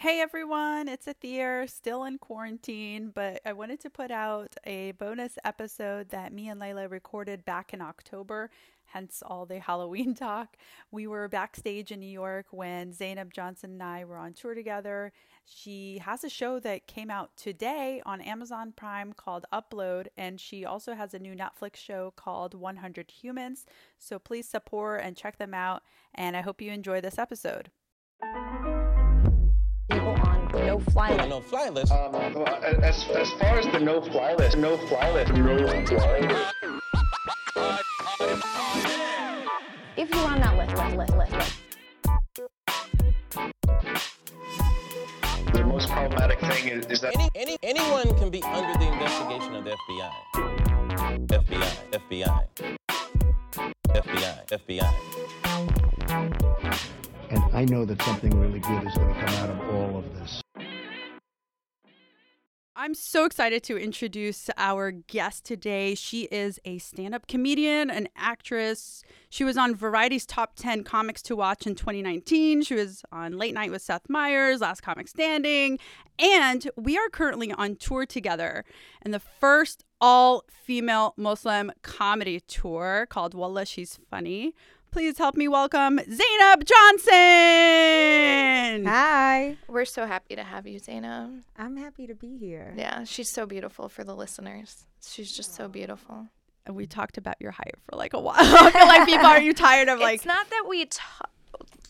Hey everyone, it's Atheer, still in quarantine, but I wanted to put out a bonus episode that me and Leila recorded back in October, hence all the Halloween talk. We were backstage in New York when Zainab Johnson and I were on tour together. She has a show that came out today on Amazon Prime called Upload, and she also has a new Netflix show called 100 Humans. So please support and check them out, and I hope you enjoy this episode. People on no fly list. no fly list. Um, as, as far as the no fly list, no fly list, no fly list. If you're on that list, list, list, list, The most problematic thing is, is that Any, any, anyone can be under the investigation of the FBI. FBI, FBI, FBI, FBI. And I know that something really good is going to come out of all of this. I'm so excited to introduce our guest today. She is a stand up comedian, an actress. She was on Variety's Top 10 Comics to Watch in 2019. She was on Late Night with Seth Meyers, Last Comic Standing. And we are currently on tour together in the first all female Muslim comedy tour called Wallah She's Funny. Please help me welcome Zainab Johnson. Hi, We're so happy to have you, Zainab. I'm happy to be here. Yeah, she's so beautiful for the listeners. She's just so beautiful. And we talked about your height for like a while. I feel like people are you tired of like it's not that we t-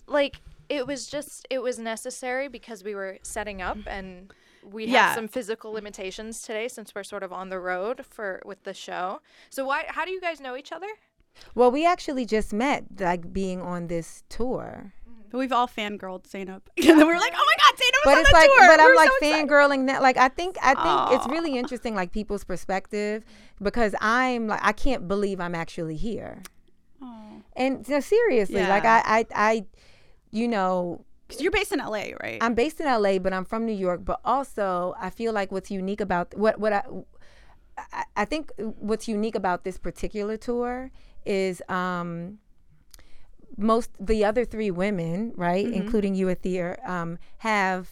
like it was just it was necessary because we were setting up and we Yeah. have some physical limitations today since we're sort of on the road for with the show. So why how do you guys know each other? Well, we actually just met, like being on this tour. But we've all fangirled Zainab. and we were like, oh my God, Zainab was But on it's the like, tour. but We I'm like so fangirling that. Like, I think, I think it's really interesting, like people's perspective, because I'm like, I can't believe I'm actually here. Aw. And no, seriously, like I, I, I, you know, 'Cause you're based in LA, right? I'm based in LA, but I'm from New York. But also, I feel like what's unique about what what I, I think what's unique about this particular tour is um, most the other three women, right, Mm-hmm. including you, Atheer, um, have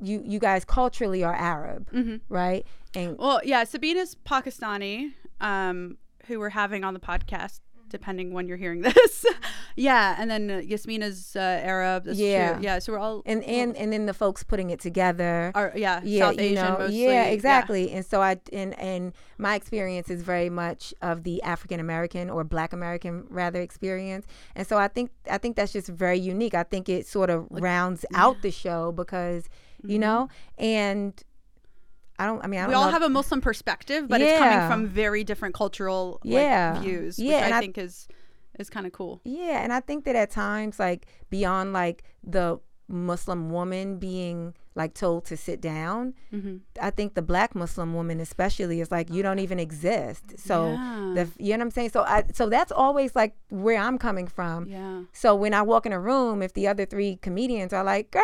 you you guys culturally are Arab, right? And well, yeah, Sabina's Pakistani, um, who we're having on the podcast, depending when you're hearing this. yeah, and then uh, Yasmina's uh, Arab. Yeah. true. Yeah, so we're all and and and then the folks putting it together. are yeah, yeah, South Asian know, mostly. yeah, exactly. And so I and and my experience is very much of the African American or Black American rather experience, and so I think I think that's just very unique. I think it sort of rounds out the show because you know, and I don't. I mean, I don't. We all have a Muslim perspective, but it's coming from very different cultural like, Yeah. views, Yeah, which I I- think is is kind of cool. Yeah, and I think that at times, like beyond like the Muslim woman being like told to sit down, Mm-hmm. I think the Black Muslim woman especially is like you don't even exist. So Yeah. the you know what I'm saying. So I so that's always like where I'm coming from. Yeah. So when I walk in a room, if the other three comedians are like, "Girl,"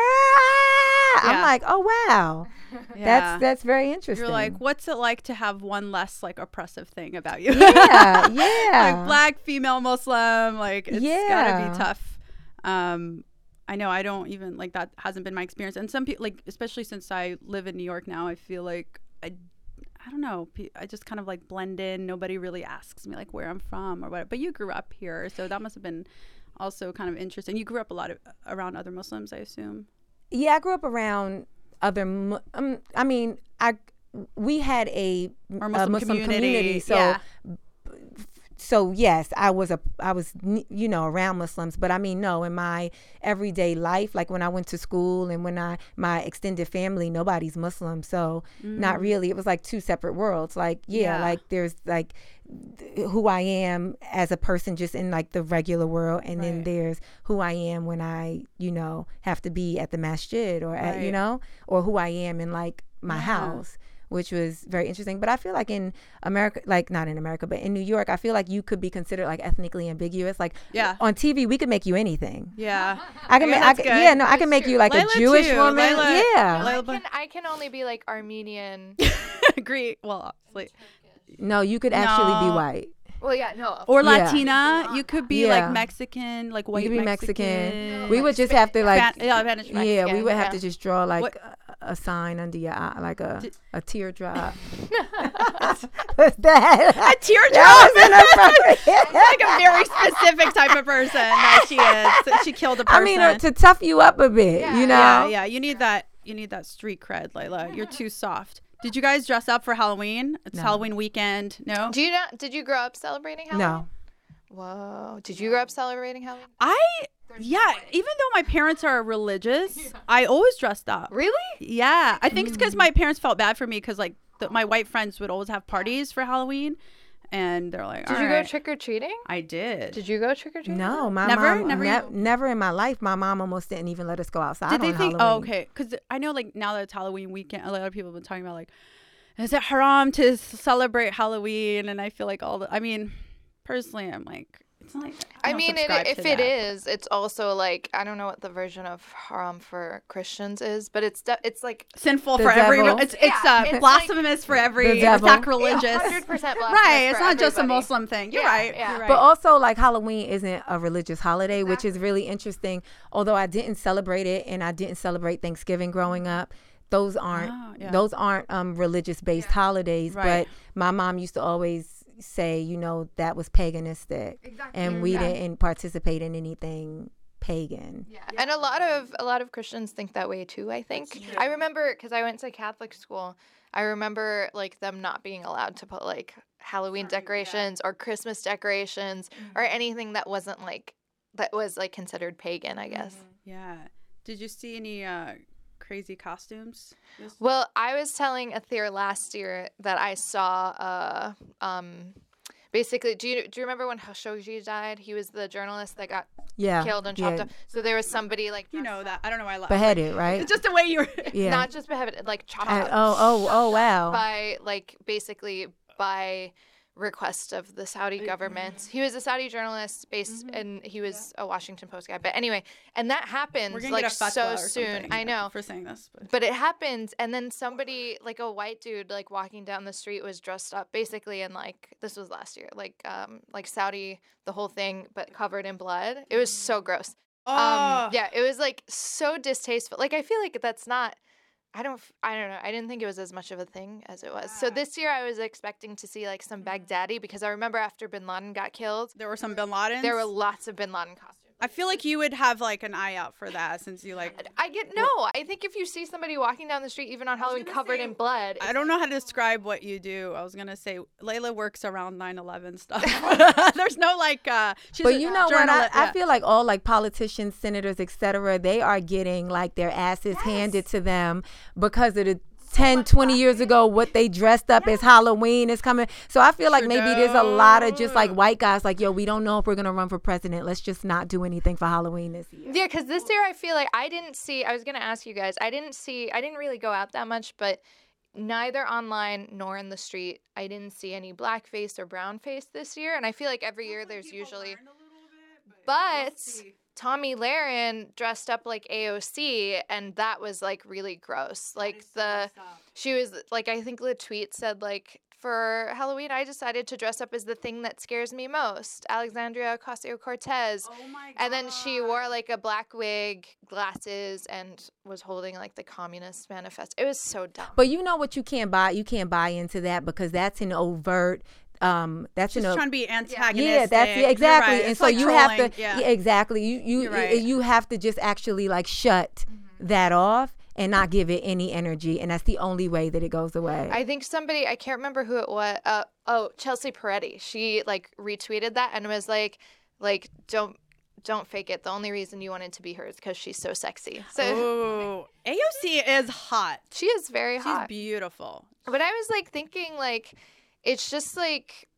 I'm like, "Oh wow, Yeah. that's that's very interesting." You're like, what's it like to have one less like oppressive thing about you? yeah, yeah, like black female Muslim, like it's gotta be tough. Um, I know I don't even like that hasn't been my experience, and some people like especially since I live in New York now, I feel like I. I don't know. I just kind of like blend in. Nobody really asks me like where I'm from or what. But you grew up here, so that must have been also kind of interesting. You grew up a lot of, around other Muslims, I assume. Yeah, I grew up around other. Um, I mean, I we had a, Muslim Muslim community, community, so yeah. So yes, I was a I was you know around Muslims, but I mean no, in my everyday life, like when I went to school and when I my extended family, nobody's Muslim, so not really. It was like two separate worlds. Like yeah, Mm. Yeah. like there's like who I am as a person just in like the regular world, and then there's who I am when I you know have to be at the masjid or at you know or who I am in like my Yeah. house which was very interesting. But I feel like in America, like not in America, but in New York, I feel like you could be considered like ethnically ambiguous. Like Yeah. on TV, we could make you anything. Yeah. I can, Yeah, make, I that's can good. yeah, no, I can make you like Leila a Jewish too. woman. Leila- yeah, Leila- I can I can only be like Armenian. Greek. Well, obviously. no, you could actually be white. Well, yeah, no. or Yeah. Latina. You could be Yeah. like Mexican, like white you could be Mexican. Mexican. We would just have to like, Span- yeah, Spanish yeah, we would have yeah. to just draw like What- uh, a, a sign under your eye, like a a teardrop. What's that? A teardrop. That was inappropriate. like a very specific type of person that she is. She killed a person. I mean, uh, to tough you up a bit, you know. yeah, yeah. You need that. You need that street cred, Leila. You're too soft. Did you guys dress up for Halloween? It's No. Halloween weekend. No. Do you not? Did you grow up celebrating Halloween? No. Whoa. Did you grow up celebrating Halloween? I yeah. Even though my parents are religious, I always dressed up. Really? Yeah, I think it's because mm. my parents felt bad for me because like the, my white friends would always have parties for Halloween, and they're like, Did "All you right." go trick or treating? I did. Did you go trick or treating? No, my Never? mom Never never, never in my life. My mom almost didn't even let us go outside. Did they on think? Halloween. Oh, okay. Because I know, like now that it's Halloween weekend, a lot of people have been talking about like, is it haram to celebrate Halloween? And I feel like all the. I mean, personally, I'm like, it's not. Like, I don't mean, it, if to it that. is, it's also like I don't know what the version of haram for Christians is, but it's de- it's like sinful The for everyone. devil. It's it's Yeah, uh, it's like- blasphemous for every. The It's sacrilegious. hundred percent Right. It's not just a. Muslim thing. You're Yeah, right. yeah. You're right. But also, like Halloween isn't a religious holiday, which is really interesting. Although I didn't celebrate it, and I didn't celebrate Thanksgiving growing up. Those aren't Oh, yeah. those aren't um, religious based holidays. Right. But my mom used to always say, you know, that was paganistic, and we didn't participate in anything pagan. And a lot of a lot of Christians think that way too. I think I remember because I went to Catholic school. I remember like them not being allowed to put like Halloween decorations or Christmas decorations or anything that wasn't like that was like considered pagan. I guess. yeah. Did you see any uh, crazy costumes? Well, I was telling Atheer last year that I saw uh um basically do you do you remember when Khashoggi died? He was the journalist that got Yeah, killed and chopped yeah. up. So there was somebody like You know that. I don't know why I laughed. beheaded, right? It's just the way you were. Yeah. not just beheaded, like chopped Uh, up. oh, oh, oh, wow. by like basically by request of the Saudi government. He was a Saudi journalist based and he was a Washington Post guy. But anyway, and that happened like get a fatwa so soon. I know. for saying this. But. But it happened and then somebody like a white dude like walking down the street was dressed up basically in like this was last year, like um like Saudi the whole thing but covered in blood. It was so gross. Oh, Um yeah, it was like so distasteful. Like I feel like that's not I don't I don't know. I didn't think it was as much of a thing as it was. So this year I was expecting to see like some mm-hmm. Baghdadi because I remember after bin Laden got killed, there were some Bin Ladens. there were lots of bin Laden costumes. I feel like you would have like an eye out for that since you like. I get no. I think if you see somebody walking down the street even on Halloween covered in blood, I don't know how to describe what you do. I was gonna say Leila works around 9/11 stuff. There's no like. uh she's But a you know what? I, journalist- I feel like all like politicians, senators, etc. They are getting like their asses handed to them because of the 10, 20 years ago what they dressed up as Halloween is coming. So I feel like maybe there's a lot of just like white guys like, yo, we don't know if we're gonna run for president. Let's just not do anything for Halloween this year. Yeah, because this year I feel like I didn't see. I was gonna ask you guys. I didn't see. I didn't really go out that much, but neither online nor in the street, I didn't see any blackface or brownface this year. And I feel like every year there's usually. But Tomi Lahren dressed up like AOC, and that was like really gross. Like the, she was like, I think the tweet said like. For Halloween, I decided to dress up as the thing that scares me most, Alexandria Ocasio Cortez. Oh my And then she wore like a black wig, glasses, and was holding like the Communist Manifest. It was so dumb. But you know what you can't buy? You can't buy into that because that's an overt. Um, that's She's an o- trying to be antagonistic. Yeah, that's You're yeah, exactly. right. And It's so like you have to, Yeah. yeah. exactly. You you You're right. you have to just actually like shut Mm-hmm. that off and not give it any energy, and that's the only way that it goes away. I think somebody, I can't remember who it was. Uh, oh, Chelsea Peretti. She like retweeted that and was like, like don't don't fake it. The only reason you wanted to be her is because she's so sexy. So Ooh, AOC is hot. she is very hot. She's beautiful. But I was like thinking like it's just like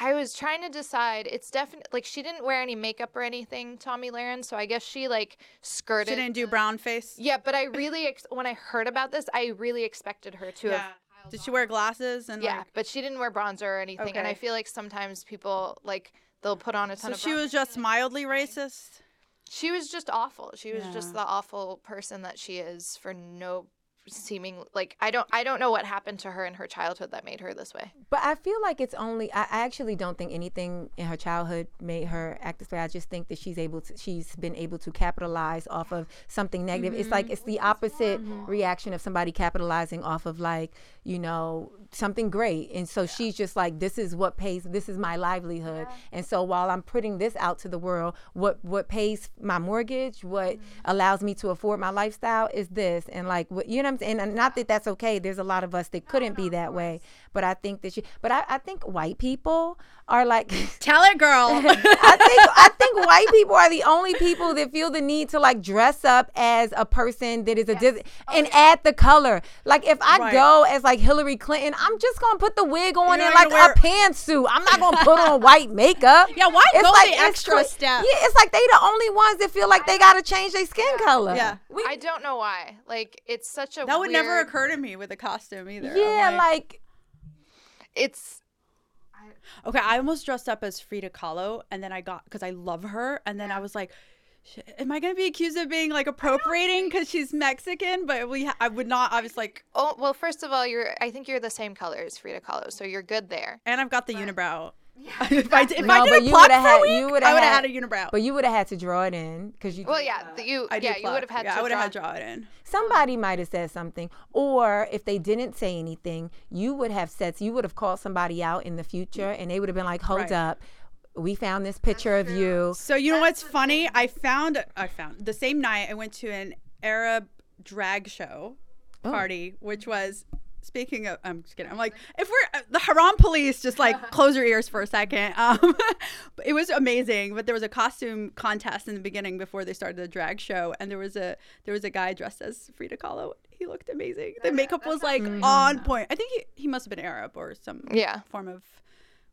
I was trying to decide. It's definitely like she didn't wear any makeup or anything, Tomi Lahren. So I guess she like skirted. She didn't do brown face. Yeah, but I really ex- when I heard about this, I really expected her to Yeah. have. Did she wear glasses and Yeah, like? but she didn't wear bronzer or anything, and I feel like sometimes people like they'll put on a ton of So of. she was just mildly racist. She was just awful. She was just the awful person that she is for no seeming like I don't I don't know what happened to her in her childhood that made her this way. But I feel like it's only. I, I actually don't think anything in her childhood made her act this way. I just think that she's able to. She's been able to capitalize off of something negative. It's like mm-hmm. it's the opposite reaction of somebody capitalizing off of like you know something great, and so she's just like, this is what pays. This is my livelihood, and so while I'm putting this out to the world, what what pays my mortgage, what mm-hmm. allows me to afford my lifestyle is this, and like what you know what And not that that's okay. There's a lot of us that couldn't be that way, but I think that she. But I, I think white people are like. Tell it, girl. I think I think white people are the only people that feel the need to like dress up as a person that is a dis- oh, and add the color. Like if I Right. go as like Hillary Clinton, I'm just gonna put the wig on You're and like gonna a pantsuit. I'm not gonna put on white makeup. Yeah, why It's go like the it's extra cra- step? Yeah, it's like they the only ones that feel like they gotta change their skin color. Yeah. We- I don't know why. Like it's such a that would never occur to me with a costume either. I'm yeah, like It's Okay, I almost dressed up as Frida Kahlo, and then I got because I love her, and then I was like, "Am I gonna be accused of being like appropriating because she's Mexican?" But we, ha- I would not. I was like, oh well. First of all, you're I think you're the same color as Frida Kahlo, so you're good there. and I've got the unibrow. If I did, if No, I but did a you pluck would've for had- a week, you I would would've had, had- a unibrow. but you would have had to draw it in because you Well, yeah, the- you I yeah you would have had yeah, to I would have had draw- draw it in. somebody might have said something or if they didn't say anything you would have said you would have called somebody out in the future and they would have been like hold Right. up we found this picture of you So you know what's funny? I found I found the same night I went to an Arab drag show Oh. party, which was speaking of I'm just kidding. I'm like if we're uh, the Haram police, just like close your ears for a second. Um, it was amazing. But there was a costume contest in the beginning before they started the drag show, and there was a there was a guy dressed as Frida Kahlo. He looked amazing. The makeup was like on point. I think he, he must have been Arab or some Yeah. form of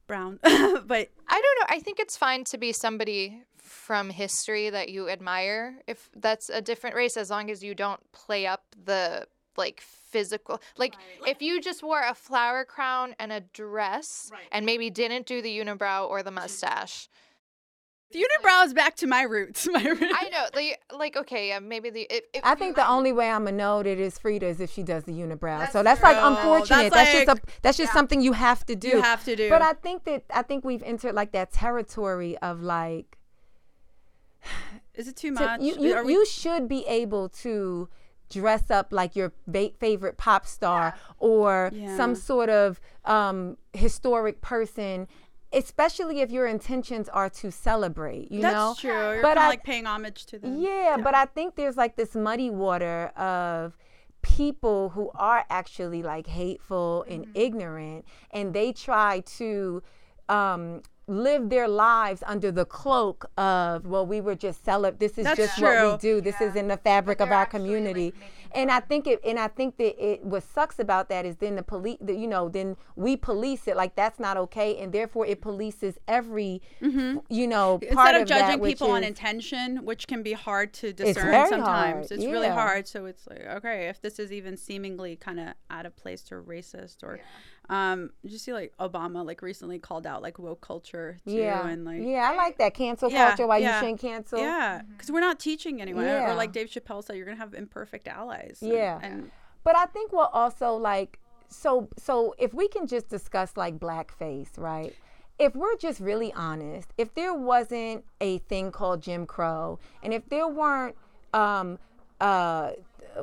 brown. but I don't know. I think it's fine to be somebody from history that you admire if that's a different race as long as you don't play up the like physical like if you just wore a flower crown and a dress and maybe didn't do the unibrow or the mustache the unibrow is back to my roots. My roots. i know like, like okay yeah maybe the if, if I think the only way I'm gonna know that it's Frida is if she does the unibrow. so that's like true. unfortunate. That's That's, just a that's just something you have to do. You have to do. But I think that I think we've entered like that territory of like Is it too to- much? you you, we- you should be able to dress up like your ba- favorite pop star or Yeah. some sort of um, historic person especially if your intentions are to celebrate you That's know true. You're but I- like paying homage to them. yeah, but I think there's like this muddy water of people who are actually like hateful and Mm-hmm. ignorant, and they try to um, live their lives under the cloak of, well, we were just celeb. This is That's just what we do. This is in the fabric of our community. And I think it, and I think that it, what sucks about that is then the police, the, you know, then we police it like that's not okay, and therefore it polices every, you know, part Instead of of judging which people on intention, which can be hard to discern very sometimes, hard, it's really hard. So it's like, okay, if this is even seemingly kind of out of place or racist, or um, did you see like Obama like recently called out like woke culture too, Yeah, and like yeah, I like that cancel Yeah, culture. Why yeah, you shouldn't cancel? Yeah, because we're not teaching anyone. Or like Dave Chappelle said, you're gonna have imperfect allies. And- Yeah. and But I think we'll also like so so if we can just discuss like blackface, right? If we're just really honest, if there wasn't a thing called Jim Crow, and if there weren't um uh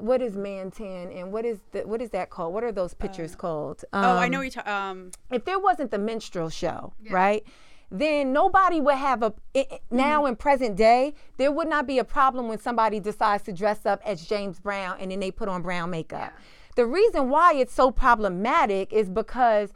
what is Mantan and what is the, what is that called? What are those pictures called? Um, oh, I know you. Ta- um, if there wasn't the minstrel show, right? Then nobody would have a i- i- now mm-hmm. in present day there would not be a problem when somebody decides to dress up as James Brown and then they put on brown makeup. The reason why it's so problematic is because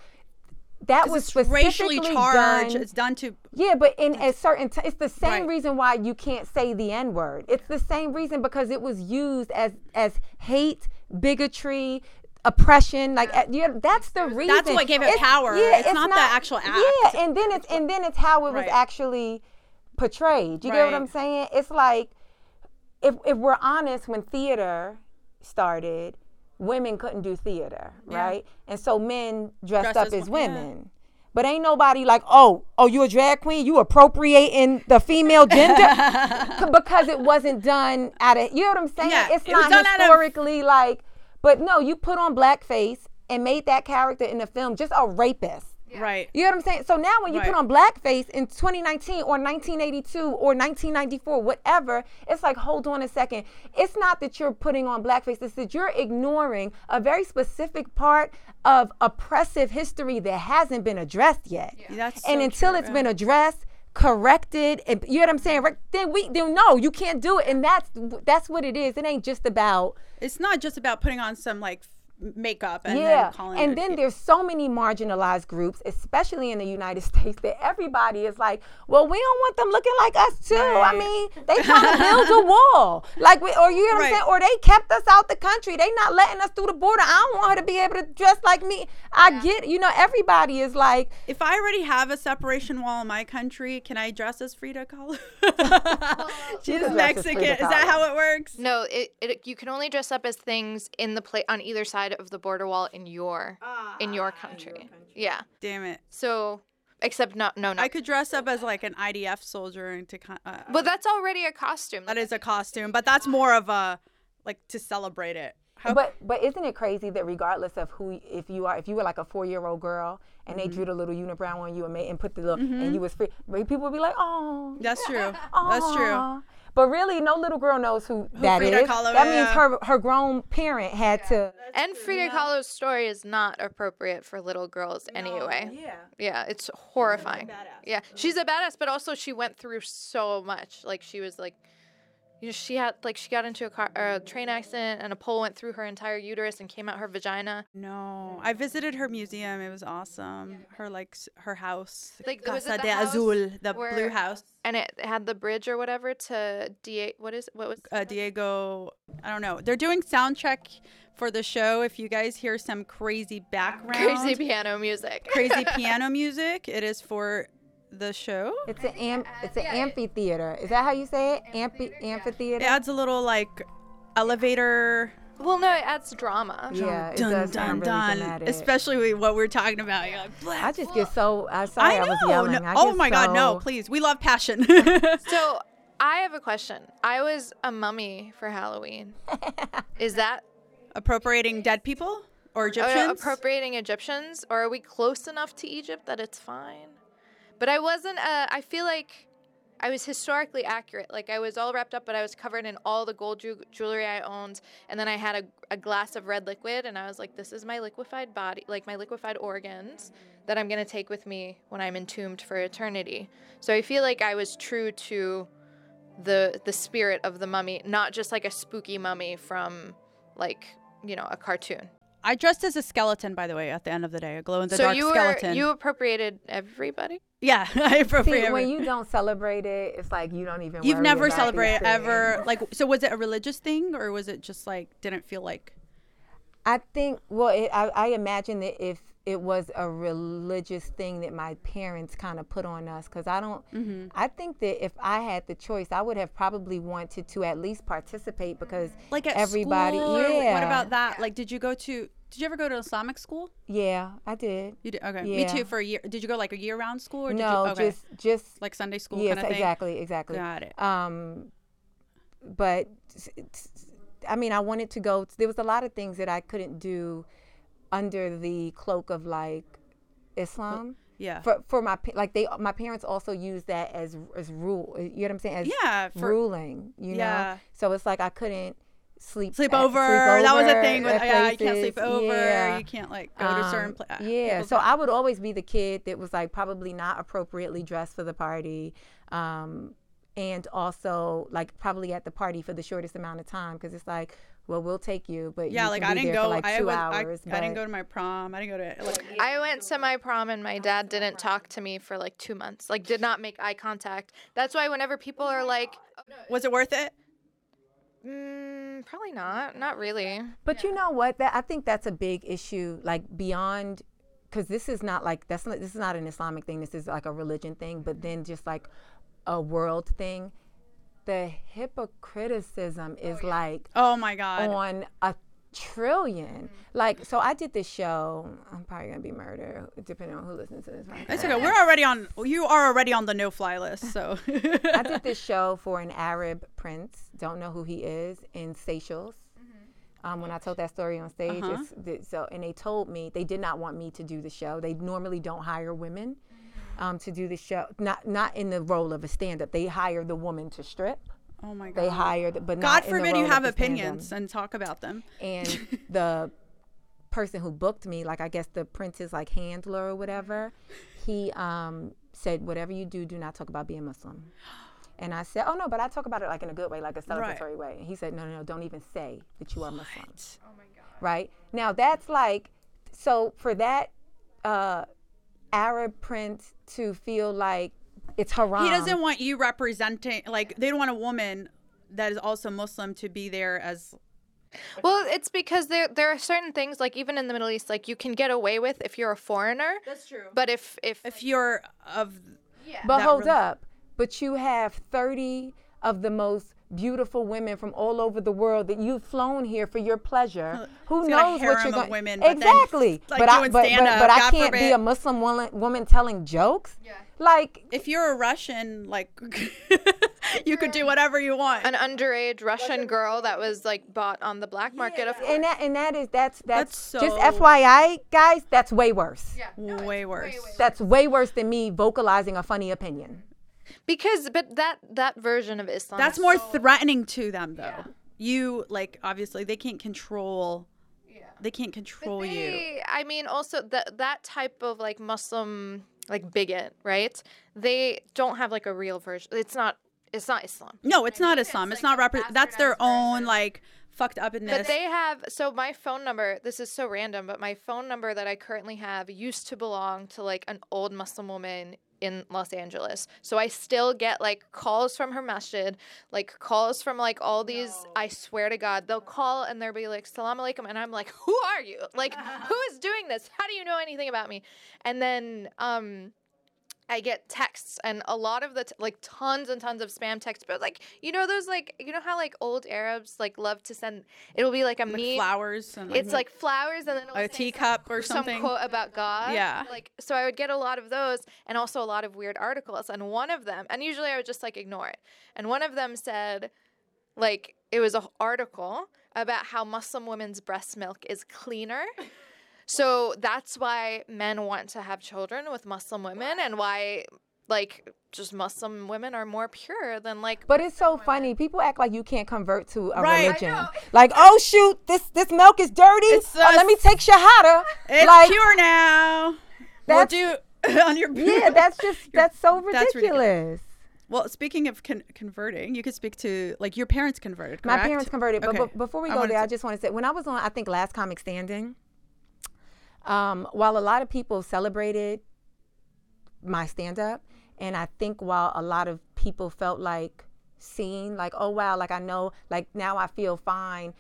that was it's specifically racially charged. done. It's done to Yeah, but in a certain, t- it's the same Right. reason why you can't say the N word. It's the same reason because it was used as as hate, bigotry, oppression. Like, yeah, eh, that's the reason. That's what gave it It's- power. It's not the actual act. Yeah, and then it's and then it's how it was actually portrayed. You get what I'm saying? It's like if if we're honest, when theater started, women couldn't do theater, right? And so men dressed Dressed up as as wo- yeah. women. But ain't nobody like, oh, oh, you a drag queen? You appropriating the female gender because it wasn't done out of. You know what I'm saying? Yeah, it's it not out of- historically like But no, you put on blackface and made that character in the film just a rapist. Right. You know what I'm saying? So now when you Right. put on blackface in 2019 or 1982 or 1994, whatever, it's like, hold on a second. It's not that you're putting on blackface, it's that you're ignoring a very specific part of oppressive history that hasn't been addressed yet. Yeah. That's and until true, it's yeah. been addressed, corrected, and you know what I'm saying? Right, Then we then no, you can't do it. And that's that's what it is. It ain't just about It's not just about putting on some like makeup and yeah, then calling and it- then there's so many marginalized groups, especially in the United States, that everybody is like, "Well, we don't want them looking like us too." I mean, they trying to build a wall, like, we, or you know what I'm saying, or they kept us out the country. They not letting us through the border. I don't want her to be able to dress like me. I get, you know, everybody is like, if I already have a separation wall in my country, can I dress as Frida Kahlo? She's can dress as Mexican. Is that how it works? No, it, it you can only dress up as things in the play on either side of the border wall in your in your country. Yeah. Damn it. So except not no no. I could dress up as like an IDF soldier and to kind. Uh, but that's already a costume. that is a costume, but that's more of a like to celebrate it. How, But but isn't it crazy that regardless of who if you are if you were like a four year old girl and Mm-hmm. they drew the little unibrow on you and made and put the little and you was free, but people would be like, oh, that's true. That's true. Aw. But really, no little girl knows who, that is. Frida Kahlo that is. means her her grown parent had to. and Frida Kahlo's story is not appropriate for little girls anyway. Yeah. Yeah, it's horrifying. Yeah, she's a badass, but also she went through so much. Like she was like, you know, she had like she got into a car, a train accident, and a pole went through her entire uterus and came out her vagina. No, I visited her museum. It was awesome. Her like her house, Like, Casa de Azul, the blue house. And it had the bridge or whatever to D. What is what was? uh, Diego. I don't know. They're doing soundtrack for the show. If you guys hear some crazy background, Crazy piano music. crazy piano music, it is for the show. It's an am, it's an amphitheater. Is that how you say it? Amphi, amphitheater. It adds a little like elevator. Well, no, it adds drama. Yeah, it Dun does dun sound really dramatic. Especially with what we're talking about. You're like, "Blah." I just get so. I'm sorry, I I, know. was yelling. no- I oh get my god, no! Please, we love passion. So I have a question. I was a mummy for Halloween. Is that Appropriating dead people or oh, Egyptians? no, appropriating Egyptians, or are we close enough to Egypt that it's fine? But I wasn't. Uh, I feel like I was historically accurate. Like I was all wrapped up, but I was covered in all the gold ju- jewelry I owned, and then I had a, a glass of red liquid, and I was like, "This is my liquefied body, like my liquefied organs that I'm gonna take with me when I'm entombed for eternity." So I feel like I was true to the the spirit of the mummy, not just like a spooky mummy from like you know a cartoon. I dressed as a skeleton, by the way. At the end of the day, a glow in the so dark you were skeleton. you appropriated everybody. yeah, I appropriate. See, every- when you don't celebrate it, it's like you don't even. You've never celebrated ever like so was it a religious thing or was it just like didn't feel like I think. Well, it, I, I imagine that if it was a religious thing that my parents kind of put on us, because I don't. Mm-hmm. I think that if I had the choice, I would have probably wanted to at least participate because like at everybody. school, yeah. what about that like did you go to did you ever go to Islamic school Yeah, I did. you did okay me too for a year did you go like a year round school or did no, you okay just just like Sunday school yes, kind of thing exactly, exactly. got it Um, but I mean, I wanted to go. There was a lot of things that I couldn't do under the cloak of like Islam. yeah For for my like they my parents also use that as as rule. You know what I'm saying? As Yeah, for- ruling. You Yeah. know. So it's like I couldn't sleep sleep at- over. that was a thing with yeah you can't sleep over Yeah. you can't like go to certain Um, places yeah, so I would always be the kid that was like probably not appropriately dressed for the party, um, and also like probably at the party for the shortest amount of time because it's like, well, we'll take you, but yeah you like can I be didn't go like I, two was, hours. I, I didn't go to my prom I didn't go to like I went to my prom and my dad didn't talk to me for like two months. Like did not make eye contact. That's why whenever people are like, was it worth it mm, probably not, not really. But you know what? That I think that's a big issue, like beyond, because this is not like that's not this is not an Islamic thing. This is like a religion thing. But then just like a world thing, the hypocriticism is like oh my god on a trillion. Like, so I did this show. I'm probably gonna be murdered, depending on who listens to this. it's okay we're already on you are already on the no fly list so I did this show for an Arab prince. Don't know who he is in Seychelles. Um, when I told that story on stage, Uh-huh. so and they told me they did not want me to do the show. They normally don't hire women um, to do the show, not not in the role of a stand-up. They hire the woman to strip. Oh my god. They hire, the, but God not in the forbid you have of the stand-up. opinions and talk about them. and the person who booked me, like I guess the prince's like handler or whatever, he um, said, "Whatever you do, do not talk about being Muslim." And I said, "Oh no, but I talk about it like in a good way, like a celebratory way." And he said, "No, no, no, don't even say that you are Muslim." Oh my god. Right now, that's like, so for that uh, Arab print to feel like it's haram. He doesn't want you representing like they don't want a woman that is also Muslim to be there as Well, it's because there there are certain things like even in the Middle East, like you can get away with if you're a foreigner. That's true. But if if, if you're of yeah. But hold really- up. But you have 30 of the most beautiful women from all over the world that you've flown here for your pleasure. Who It's got a knows what you're of going women, but then, Exactly. like, but I but, but, stand-up, but I can't be a Muslim woman, woman telling jokes. Yeah. Like if you're a Russian, like you could do whatever you want. an underage Russian girl that was like bought on the black market, of and that and that is that's that's, That's just FYI, guys, that's way worse. yeah, way worse. That's way worse than me vocalizing a funny opinion. Because but that that version of Islam. That's is more so- threatening to them though. You like obviously they can't control yeah. they can't control you. I mean, also that that type of like Muslim like bigot, right? They don't have like a real version. It's not. It's not Islam. No, it's not Islam. It's, not like repre- that's their own version. like fucked upness. But they have so my phone number. This is so random, but my phone number that I currently have used to belong to like an old Muslim woman in Los Angeles. So I still get like calls from her masjid, like calls from like all these. I swear to God, they'll call and they'll be like "Salam alaikum," and I'm like, "Who are you? Like, who is doing this? How do you know anything about me?" And then um. I get texts and a lot of the t- like tons and tons of spam texts, but like you know those like you know how like old Arabs like love to send it'll be like a like meme. flowers and It's like flowers and then it'll A teacup some, or some something. quote about God. Yeah. Like so I would get a lot of those and also a lot of weird articles. And one of them and usually I would just like ignore it. And one of them said like it was an article about how Muslim women's breast milk is cleaner. So that's why men want to have children with Muslim women and why like just Muslim women are more pure than like But it's so funny. People act like you can't convert to a Right. Religion. Like, oh shoot, this this milk is dirty. It's, oh, let me take shahada. it's like, pure now. We'll do on your yeah, that's just that's so that's ridiculous. ridiculous. Well, speaking of con- converting, you could speak to like your parents converted, My parents converted, but, Okay. but before we go wanted there, I just want to say when I was on, I think last comic standing. Um, while a lot of people celebrated my stand up, and I think while a lot of people felt like seen, like oh wow, like I know, like now I feel fine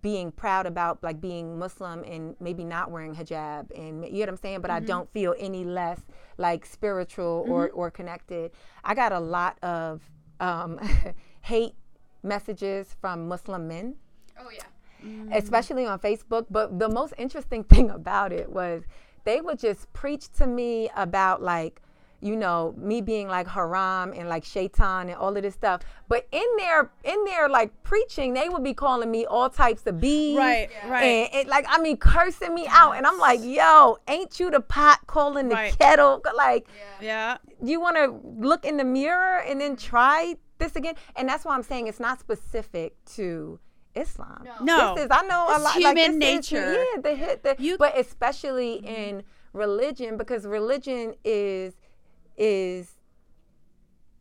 being proud about like being Muslim and maybe not wearing hijab and you know what I'm saying but I don't feel any less like spiritual or or connected. I got a lot of um, hate messages from Muslim men Oh yeah. Mm. especially on Facebook. But the most interesting thing about it was they would just preach to me about like, you know, me being like haram and like shaitan and all of this stuff. But in their in their like preaching, they would be calling me all types of bees. Right, right. And it, like I mean cursing me out. And I'm like, yo, ain't you the pot calling the Right. kettle? Like Yeah. you want to look in the mirror and then try this again and that's why i'm saying it's not specific to islam No. this is i know a It's lot human like, this is- nature. yeah the hit the, You- but especially in religion because religion is is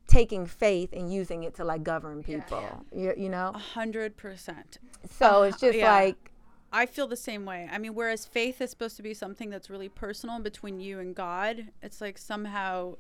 taking faith and using it to like govern people you, you know A hundred percent. so it's just Uh, yeah. like I feel the same way. I mean, whereas faith is supposed to be something that's really personal between you and God, it's like somehow th-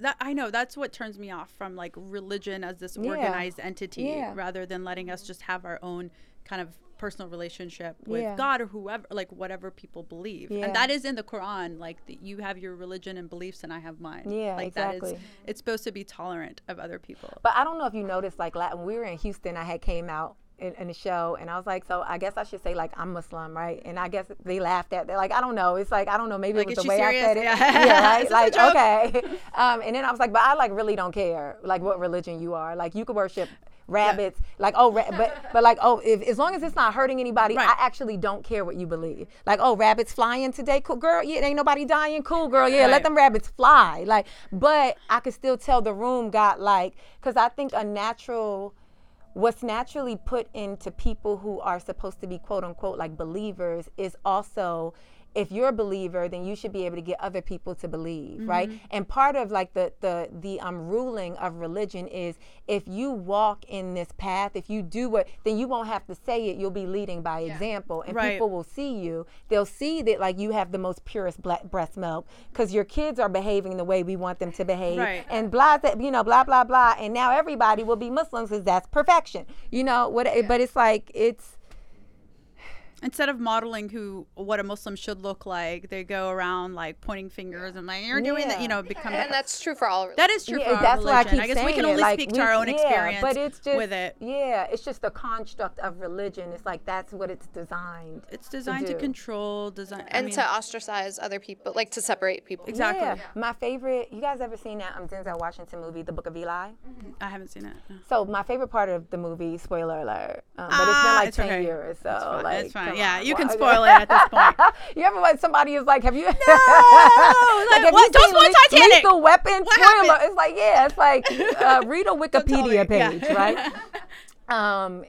that I know that's what turns me off from like religion as this Yeah. organized entity Yeah. rather than letting us just have our own kind of personal relationship with Yeah. God or whoever like whatever people believe. Yeah. And that is in the Quran like that you have your religion and beliefs and I have mine. Yeah, like that is it's supposed to be tolerant of other people. But I don't know if you noticed, like when we were in Houston, I had came out in, in the show, and I was like, so I guess I should say like I'm Muslim, right? And I guess they laughed at. They're like, I don't know. It's like I don't know. Maybe Like, it was the way I said it. Yeah. Yeah, right. Is this a like okay. Um, and then I was like, but I like really don't care, like what religion you are. Like you could worship rabbits. Like oh, ra- but but like oh, if, as long as it's not hurting anybody, Right. I actually don't care what you believe. Like oh, rabbits flying today, cool girl. Yeah, ain't nobody dying, cool girl. Yeah, Right. let them rabbits fly. Like, but I could still tell the room got like, because I think a natural what's naturally put into people who are supposed to be quote unquote like believers is also if you're a believer then you should be able to get other people to believe right and part of like the the the um ruling of religion is if you walk in this path if you do what then you won't have to say it you'll be leading by example and Right. people will see you they'll see that like you have the most purest black breast milk because your kids are behaving the way we want them to behave Right. and blah, blah, you know, blah, blah, blah. And now everybody will be Muslims because that's perfection, you know. What? But it's like it's Instead of modeling who what a Muslim should look like, they go around like pointing fingers and like you're doing that. You know, become And that's true for all. that is true yeah, for our that's why I religion. keep guess we can only like, speak we- to our own yeah, experience but it's just, with it. Yeah, it's just the construct of religion. It's like that's what it's designed. It's designed to, do. control, design, I and mean, to ostracize other people, like to separate people. Exactly. Yeah. My favorite. You guys ever seen that um, Denzel Washington movie, The Book of Eli? I haven't seen it. no. So my favorite part of the movie, spoiler alert, um, but it's Ah, been like it's ten okay. years, so It's fine. like it's come Yeah, on, you can spoil it at this point. you ever when somebody is like, "Have you?" No, like, have what? you Don't spoil Le- Titanic! Lethal Weapon? What Spoiler. happened? It's like, yeah, it's like uh, read a Wikipedia me. Yeah. page, right? Um,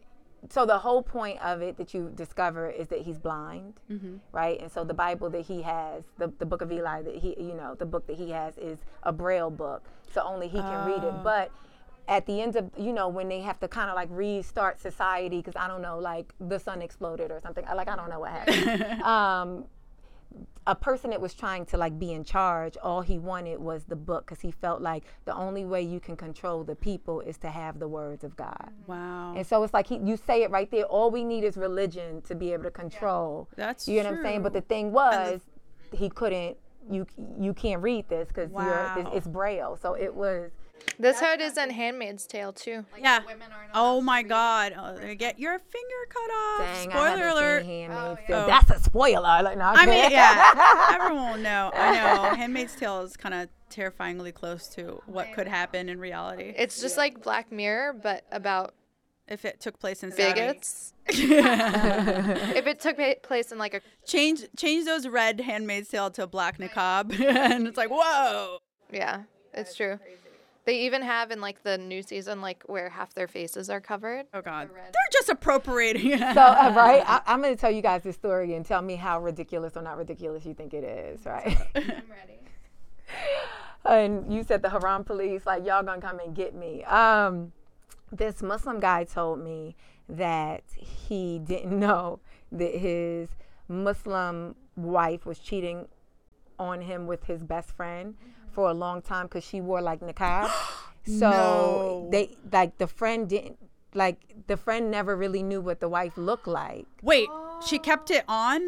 so the whole point of it that you discover is that he's blind, Mm-hmm. right? And so the Bible that he has, the, the book of Eli that he, you know, the book that he has is a Braille book, so only he can read Oh. it. But at the end of, you know, when they have to kind of like restart society, because I don't know, like the sun exploded or something. Like I don't know what happened. um, a person that was trying to like be in charge all he wanted was the book because he felt like the only way you can control the people is to have the words of god Wow. and so it's like he, you say it right there all we need is religion to be able to control That's you know what i'm saying but the thing was he couldn't you you can't read this because Wow. it's, it's braille so it was That's hood is in Handmaid's Tale too. yeah. Oh my God! Oh, they get your finger cut off. dang Spoiler i alert. seen Handmaid's yeah. Tale. Oh. that's a spoiler like no, I mean, yeah, everyone will know. I know. Handmaid's Tale is kind of terrifyingly close to what could happen in reality It's just like Black Mirror, but about if it took place in Saudi. bigots. if it took place in like a Change change those red Handmaid's Tale to a black niqab, and it's like whoa. yeah, it's true. They even have in like the new season, like where half their faces are covered. Oh God, they're just appropriating. so uh, right? I, i'm going to tell you guys this story and tell me how ridiculous or not ridiculous you think it is right. I'm ready. and you said the haram police like y'all gonna come and get me. Um this muslim guy told me that he didn't know that his muslim wife was cheating on him with his best friend for a long time because she wore like niqab so No. they like the friend didn't like the friend never really knew what the wife looked like Wait, she oh. kept it on.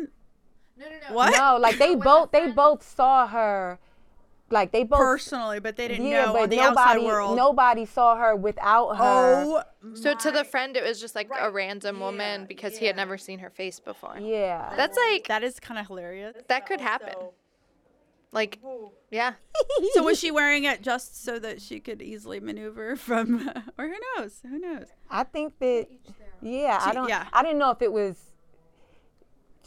No, no, no. What? no like they both they both saw her like they both Personally, but they didn't yeah, know but the nobody, outside world. nobody saw her without her. oh, So to the friend, it was just like a random woman because he had never seen her face before. yeah. That's like that is kind of hilarious. that could happen. Like, yeah. So was she wearing it just so that she could easily maneuver from, or who knows? Who knows? I think that. Yeah, I don't. yeah. I didn't know if it was.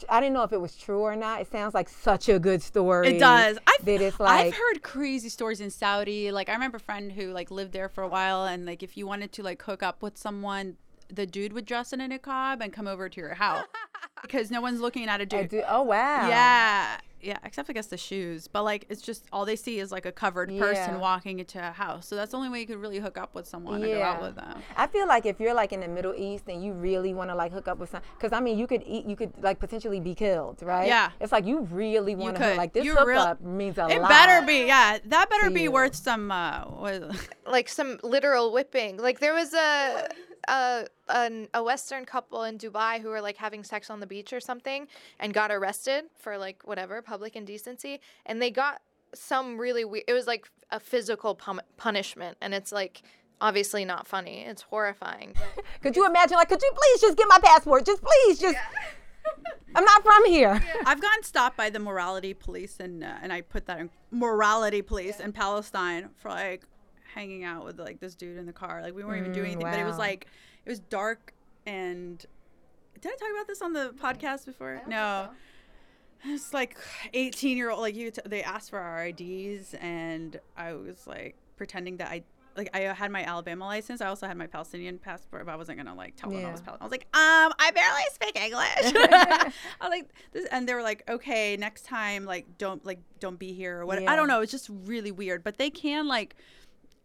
I didn't know if it was true or not. It sounds like such a good story. It does. I've, that it's like I've heard crazy stories in Saudi. Like I remember a friend who like lived there for a while, and like if you wanted to like hook up with someone, the dude would dress in a niqab and come over to your house because no one's looking at a dude. do- oh wow. Yeah, yeah. Except I guess the shoes, but like it's just all they see is like a covered person Yeah. walking into a house. So that's the only way you could really hook up with someone and go out Yeah. with them. I feel like if you're like in the Middle East and you really want to like hook up with some, because I mean you could eat, you could like potentially be killed, right? Yeah. It's like you really want to like this You hookup real- means a It lot. It better be, yeah. That better be you. worth some. Uh, what, like some literal whipping. Like there was a a an, a Western couple in Dubai who were like having sex on the beach or something and got arrested for like whatever public indecency, and they got some really weird. It was like a physical pum- punishment, and it's like obviously not funny. It's horrifying. Could you imagine? Like, could you please just get my passport? Just please, just. I'm not from here. I've gotten stopped by the morality police, and uh, and I put that in morality police in Palestine for like hanging out with like this dude in the car. Like we weren't even doing anything, but it was like it was dark and. Did I talk about this on the podcast before? no. It's like 18 year old. Like you, t- they asked for our IDs, and I was like pretending that I. Like I had my Alabama license. I also had my Palestinian passport, but I wasn't gonna like tell them I was Palestinian. I was like, um, I barely speak English. I was like this, and they were like, okay, next time, like, don't like, don't be here or what. I don't know. It's just really weird. But they can like,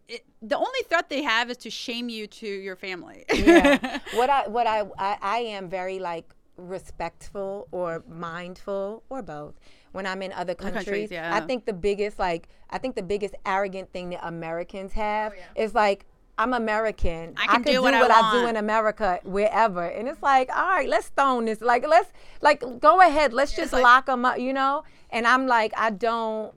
it, the only threat they have is to shame you to your family. yeah. what I what I, I I am very like respectful or mindful or both when I'm in other countries. countries, yeah. I think the biggest like I think the biggest arrogant thing that Americans have oh, is like I'm American. I can could do what I I do in America wherever, and it's like, all right, let's stone this. Like, let's like go ahead. Let's just like- lock them up, you know. And I'm like, I don't.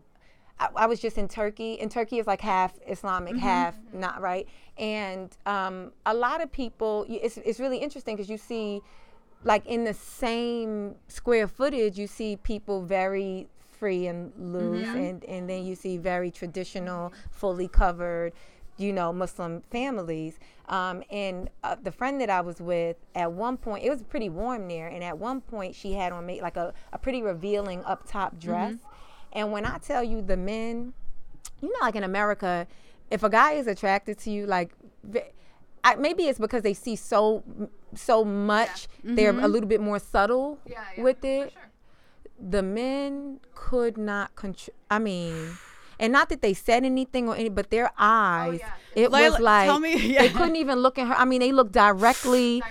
I, I was just in Turkey, and Turkey is like half Islamic, half not right. And um, a lot of people, it's, it's really interesting because you see, like in the same square footage, you see people very free and loose, and and then you see very traditional, fully covered, you know, Muslim families. Um, and uh, the friend that I was with at one point, it was pretty warm there, and at one point she had on me like a, a pretty revealing up top dress. And when I tell you the men, you know, like in America, if a guy is attracted to you, like I, maybe it's because they see so so much, they're a little bit more subtle with it. The men could not control. I mean, and not that they said anything or any, but their eyes, it was like me- they couldn't even look at her. I mean, they looked directly,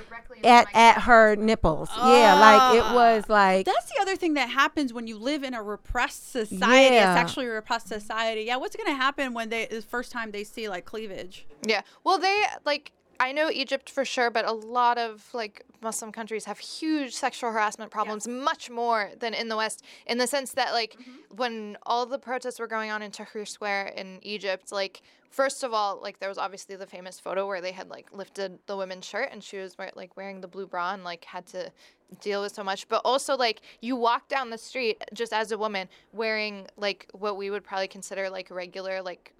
at at her nipples. yeah, like it ah. was like That's the other thing that happens when you live in a repressed society, Yeah. a sexually repressed society. Yeah, what's gonna happen when they the first time they see like cleavage? Yeah. Well, they like I know Egypt for sure, but a lot of like Muslim countries have huge sexual harassment problems, much more than in the West. In the sense that like mm-hmm. when all the protests were going on in Tahrir Square in Egypt, like first of all, like there was obviously the famous photo where they had like lifted the women's shirt and she was like wearing the blue bra and like had to deal with so much but also like you walk down the street just as a woman wearing like what we would probably consider like regular like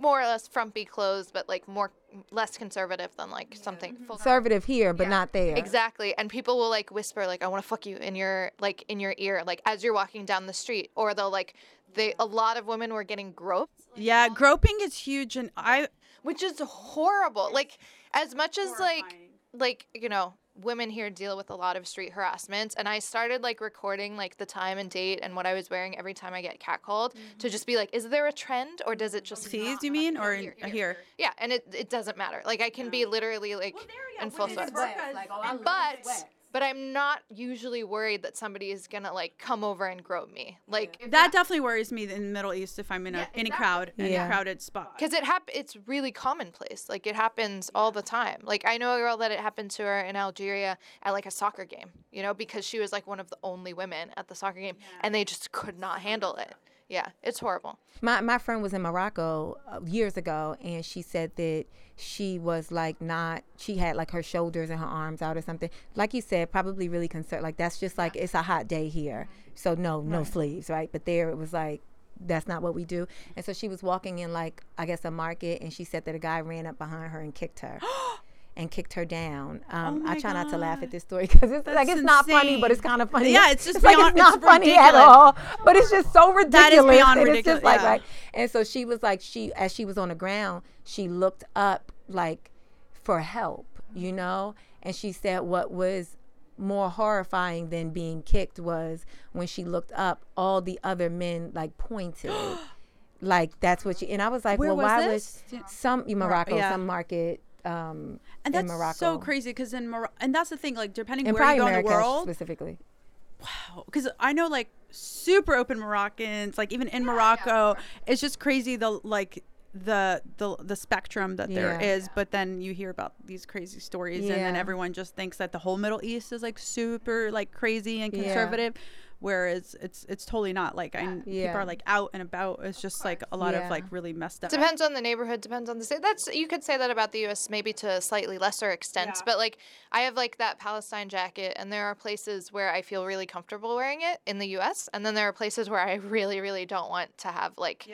more or less frumpy clothes but like more less conservative than like something mm-hmm. full conservative here, but Yeah, not there. Exactly. And people will like whisper like I want to fuck you in your like in your ear like as you're walking down the street or they'll like they a lot of women were getting groped Yeah, groping is huge, and I which is horrible. Like as much as like like you know women here deal with a lot of street harassment and i started like recording like the time and date and what i was wearing every time i get catcalled to mm-hmm. just be like is there a trend or does it just seized. You mean? or in, here? yeah and it, it doesn't matter. Like i can be literally like in full sweats. Oh, but but i'm not usually worried that somebody is gonna like come over and grope me. Like if That definitely worries me in the Middle East if I'm in a Yeah, any exactly. crowd, any Yeah. crowded spot. because it hap- it's really commonplace. Like it happens all the time. Like i know a girl that it happened to her in algeria at like a soccer game you know because she was like one of the only women at the soccer game and they just could not handle it yeah it's horrible My my friend was in Morocco uh, years ago, and she said that she was like not. She had like her shoulders and her arms out or something. Like you said, probably really concerned. Like that's just like it's a hot day here, so no no sleeves, right? But there it was like that's not what we do. And so she was walking in like I guess a market, and she said that a guy ran up behind her and kicked her. And kicked her down. Um, I my try not to laugh at this story because it's like That's it's not funny, but it's kind of funny. Yeah, it's just like beyond- it's not it's funny at all, but it's just so ridiculous. That is beyond and It's ridiculous, just like yeah. right. And so she was like, she as she was on the ground, she looked up like for help, you know, and she said what was more horrifying than being kicked was when she looked up, all the other men like pointed. Like that's what you and I was like, Where well, was why this? was some Morocco, yeah. some market um, And in that's Morocco, so crazy because in Morocco, and that's the thing, like depending and where you probably go in the world, specifically. Wow, because I know like super open Moroccans, like even in Morocco, it's just crazy the like the the the spectrum that there Yeah. is. But then you hear about these crazy stories, and then everyone just thinks that the whole Middle East is like super like crazy and Yeah. conservative. Whereas it's it's totally not like I people are like out and about. It's just like a lot Yeah. of like really messed up. depends on the neighborhood depends on the state that's you could say that about the us maybe to a slightly lesser extent Yeah. but like i have like that palestine jacket and there are places where i feel really comfortable wearing it in the us and then there are places where i really really don't want to have like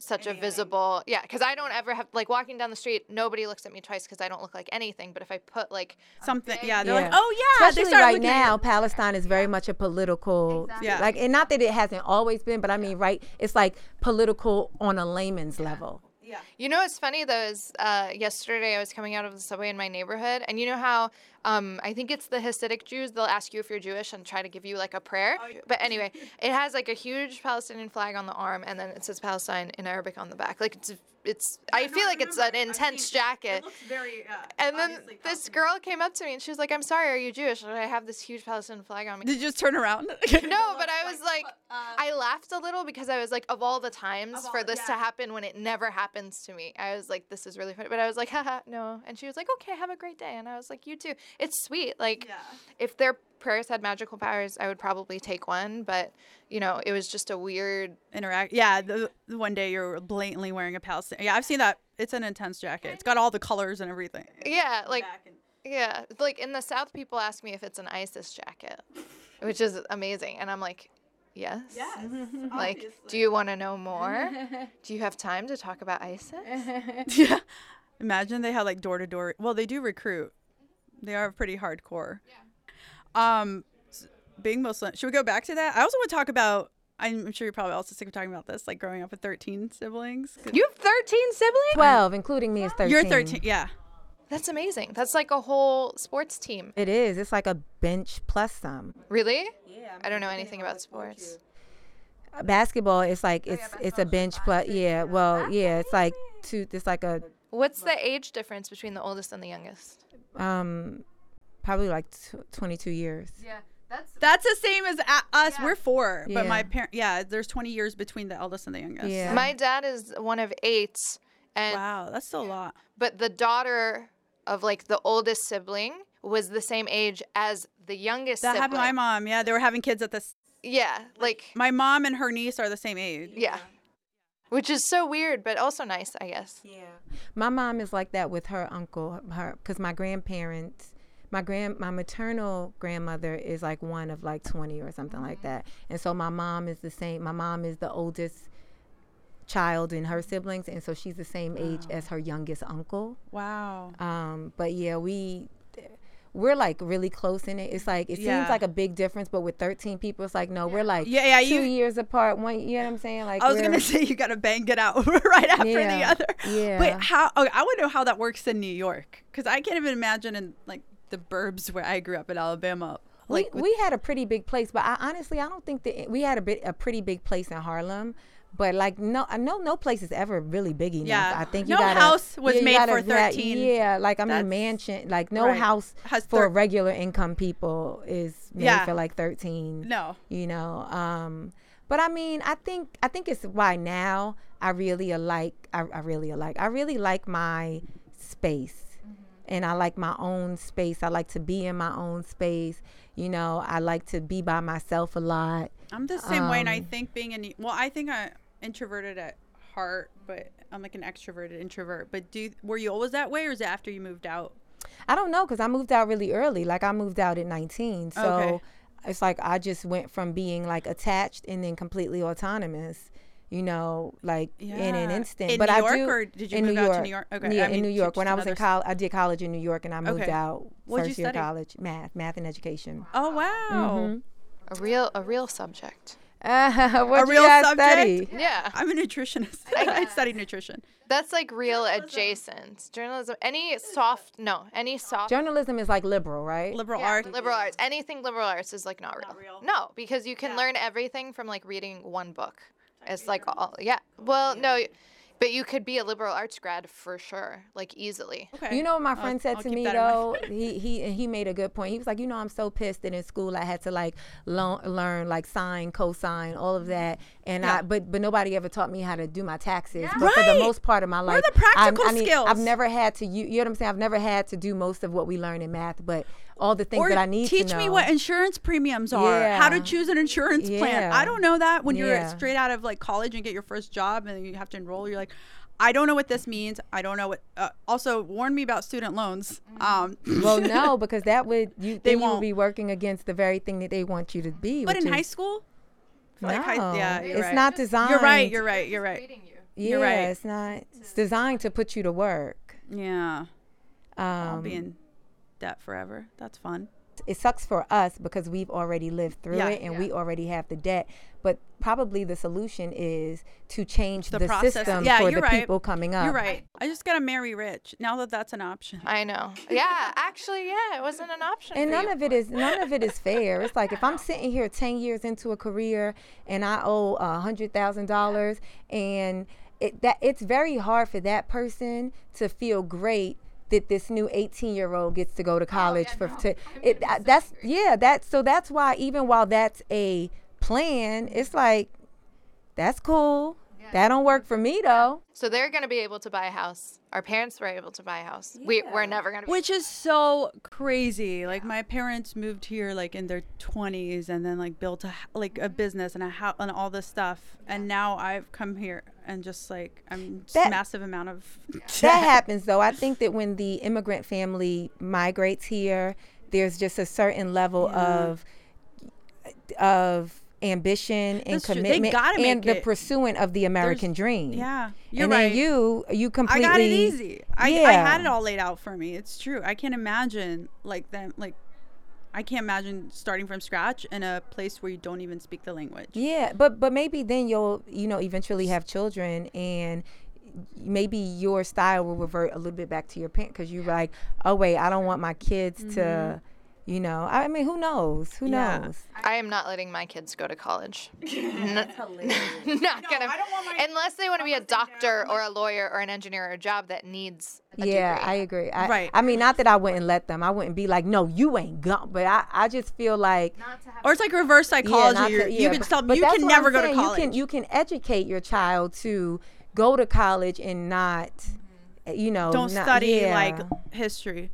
Yeah. such a visible yeah because i don't ever have like walking down the street nobody looks at me twice because i don't look like anything but if i put like Something. Yeah. They're Yeah. like, oh yeah. they Especially right looking at now. Palestine is very much a political, Yeah. like, and not that it hasn't always been, but I mean, right? It's like political on a layman's level. Yeah. You know what's funny though is uh, yesterday I was coming out of the subway in my neighborhood, and you know how um, I think it's the Hasidic Jews. They'll ask you if you're Jewish and try to give you like a prayer. But anyway, it has like a huge Palestinian flag on the arm, and then it says Palestine in Arabic on the back. Like it's it's. I feel like it's an intense jacket. very. Uh, And then this girl came up to me and she was like, "I'm sorry, are you Jewish?" And I have this huge Palestinian flag on me. Did you just turn around? No, but I was like, I laughed a little because I was like, of all the times for this to happen when it never happens to me, I was like, this is really funny. But I was like, haha, no. And she was like, okay, have a great day. And I was like, you too. It's sweet. Like, if their prayers had magical powers, I would probably take one. But, you know, it was just a weird. interact. Yeah, the, the one day you're blatantly wearing a Palestinian. Yeah, I've seen that. It's an intense jacket. It's got all the colors and everything. Yeah, like, yeah. Like in the South, people ask me if it's an ISIS jacket, which is amazing. And I'm like, yes. Yes. Like, do you want to know more? do you have time to talk about ISIS? yeah. Imagine they had like door to door. Well, they do recruit. They are pretty hardcore. Yeah. Um, being Muslim. Should we go back to that? I also want to talk about. I'm sure you're probably also sick of talking about this, like growing up with 13 siblings. You have 13 siblings? 12, including me, is 13. You're 13. Yeah. That's amazing. That's like a whole sports team. It is. It's like a bench plus some. Really? Yeah. I don't know anything about sports. Uh, Basketball, it's like it's it's a bench plus. Yeah, well, yeah, it's like two. It's like a What's the age difference between the oldest and the youngest? Um, probably like tw 22 years. Yeah. That's That's the same as a- us. We're four, but my Yeah. parent. Yeah, there's 20 years between the eldest and the youngest. Yeah. My dad is one of eight and Wow, that's still a lot. but the daughter of like the oldest sibling was the same age as the youngest That sibling. happened to my mom. Yeah, they were having kids at this. Yeah, like My mom and her niece are the same age. yeah. Which is so weird but also nice, I guess. Yeah. My mom is like that with her uncle, her because my grandparents, my grand, my maternal grandmother is like one of like 20 or something like that, and so my mom is the same. My mom is the oldest child in her siblings, and so she's the same age as her youngest uncle. Wow. Um, but yeah, we. We're like really close in it. It's like it Yeah. seems like a big difference, but with 13 people, it's like no, we're like Yeah, yeah, two you- years apart. One, you know what I'm saying? Like I was gonna say you gotta bang it out right after the other. yeah. But how? Okay, I want to know how that works in New York because I can't even imagine in like the burbs where I grew up in Alabama. Like we, we had a pretty big place, but I honestly I don't think that we had a bit a pretty big place in Harlem. But like no, I know no place is ever really big enough. Yeah. I think you No gotta, house was yeah, made gotta for 13. Yeah, like I That's- mean mansion, like no Right. house Has for regular income people is made Yeah. for like thirteen. No. you know. Um, but I mean, I think I think it's why now I really like I, I really like I really like my space and I like my own space. I like to be in my own space. You know, I like to be by myself a lot. I'm the same way, and I Um, think being in well, I think I'm introverted at heart, but I'm like an extroverted introvert. But do were you always that way, or is it after you moved out? I don't know because I moved out really early. Like I moved out at 19, so Okay. it's like I just went from being like attached and then completely autonomous. You know, like in an instant. In but New I York, do or did you in move New out to New York? Okay, Yeah, I mean, in New York. When I was in college, I did college in New York, and I moved Okay. out What'd you first year of study? college, math, math and education. Oh wow, A real a real subject. Uh, what a real subject. study? Yeah. I'm a nutritionist. I studied nutrition. That's like real adjacent. Journalism any soft no, any soft Journalism is like liberal, right? Liberal Yeah, arts. liberal arts. Anything liberal arts is like not real. No, because you can learn everything from like reading one book. It's like all yeah. Well, no, but you could be a liberal arts grad for sure, like easily. Okay. You know what my I'll- friend said I'll to me that in mind. though? he he he made a good point. He was like, you know, I'm so pissed that in school I had to like lo- learn like sine, cosine, all of that, and I but but nobody ever taught me how to do my taxes. But for the most part of my Where life, are the practical I, I mean, skills? I've never had to. You, you know what I'm saying? I've never had to do most of what we learn in math, but all the things or that I need teach to know. me what insurance premiums are, how to choose an insurance plan. I don't know that when you're Yeah. straight out of like college and get your first job and you have to enroll. You're like, I don't know what this means. I don't know what. Uh, also, warn me about student loans. Um, well, no, because that would you They won't. would be working against the very thing that they want you to be. but which in high is- school, Like, high- No, yeah, you're it's right. not designed. You're right. You're right. You're right. Yeah, you're right. it's not. It's designed to put you to work. Yeah. I'll Um, be in debt forever. That's fun. it sucks for us because we've already lived through Yeah. it and we already have the debt. But probably the solution is to change The the, process. system Yeah, for you're the right. people coming up. You're right. I just gotta marry rich now that that's an option. I know. Yeah, actually, yeah, it wasn't an option. And none you. of it is none of it is fair. It's like if I'm sitting here ten years into a career and I owe a hundred thousand dollars, and it that it's very hard for that person to feel great that this new 18 year old gets to go to college for to it that- that's yeah that's so that's why even while that's a plan it's like that's cool that don't work for me though So they're going to be able to buy a house. Our parents were able to buy a house. We, we're never going to. Which is so crazy. Like my parents moved here like in their 20s and then like built a h- like a business and a house and all this stuff. And now I've come here and just like I'm just That- massive amount of that happens though i think that when the immigrant family migrates here there's just a certain level of of ambition and That's commitment and the it. pursuing of the american dream Yeah, you're and right. then you you completely. I got it easy. I, I had it all laid out for me. It's true. I can't imagine like them like I can't imagine starting from scratch in a place where you don't even speak the language. Yeah, but but maybe then you'll you know eventually have children and maybe your style will revert a little bit back to your parent because you're like, oh wait, I don't want my kids to, mm-hmm. You know. I mean, who knows? Who Mm-hmm. Yeah. knows? I am not letting my kids go to college. N- not gonna. unless they want to be a doctor or a lawyer or an engineer or a job that needs. A Yeah, degree. I agree. I, Right. I mean, not that I wouldn't let them. I wouldn't be like, no, you ain't gone. But I, I just feel like Or it's like reverse psychology. not You're- to- you can but- tell but you can never go to college. You can you can educate your child to go to college and not, you know, don't not- study yeah. like history.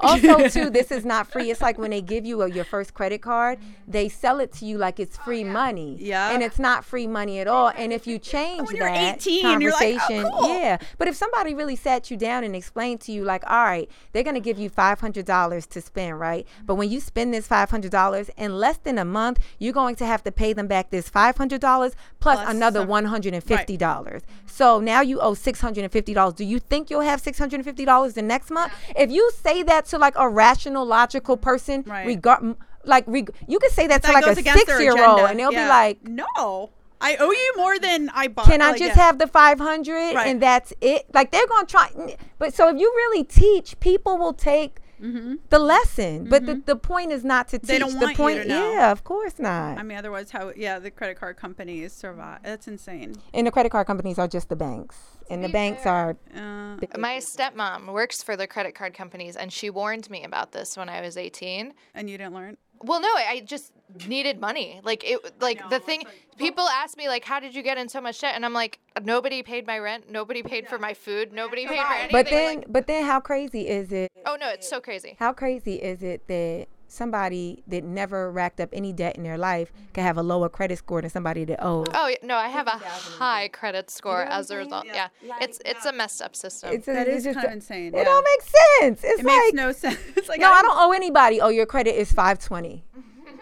Also too this is not free. It's like when they give you a, your first credit card they sell it to you like it's free money. Yeah. and it's not free money at all. And if you change when that 18, you're like, "Oh, conversation cool." yeah. But if somebody really sat you down and explained to you like all right they're going to give you $500 to spend right? But when you spend this $500 in less than a month you're going to have to pay them back this $500 plus, Plus another some- $150 so now you owe $650 do you think you'll have $650 the next month? If you say that to like a rational logical person Right. regard like reg- you can say that to like a six year old and they'll Yeah. be like "No, I owe you more than I bought." can I like, just yeah. have the 500 Right. and that's it? Like they're going to try. But so if you really teach, people will take the lesson. But the, the point is not to teach. Mm-hmm. They don't the want you point, to know. yeah, of course not. I mean, otherwise, how? Yeah, the credit card companies survive. That's insane. and the credit card companies are just the banks. And the banks are Uh, My stepmom works for the credit card companies, and she warned me about this when I was 18. and you didn't learn. Well, no, I just needed money. Like it, like the thing. People ask me like, "How did you get in so much debt?" And I'm like, "Nobody paid my rent. Nobody paid for my food. Nobody paid for anything." But then, like, but then, how crazy is it? oh no, it's so crazy. How crazy is it that somebody that never racked up any debt in their life mm-hmm. can have a lower credit score than somebody that owes? Oh no, I have a high credit score as a result. Yeah, it's it's a messed up system. It's a- That it's is just kind of insane. It yeah. don't make sense. It's It like makes no sense. It's like no, I don't owe anybody. Oh, your credit is five twenty.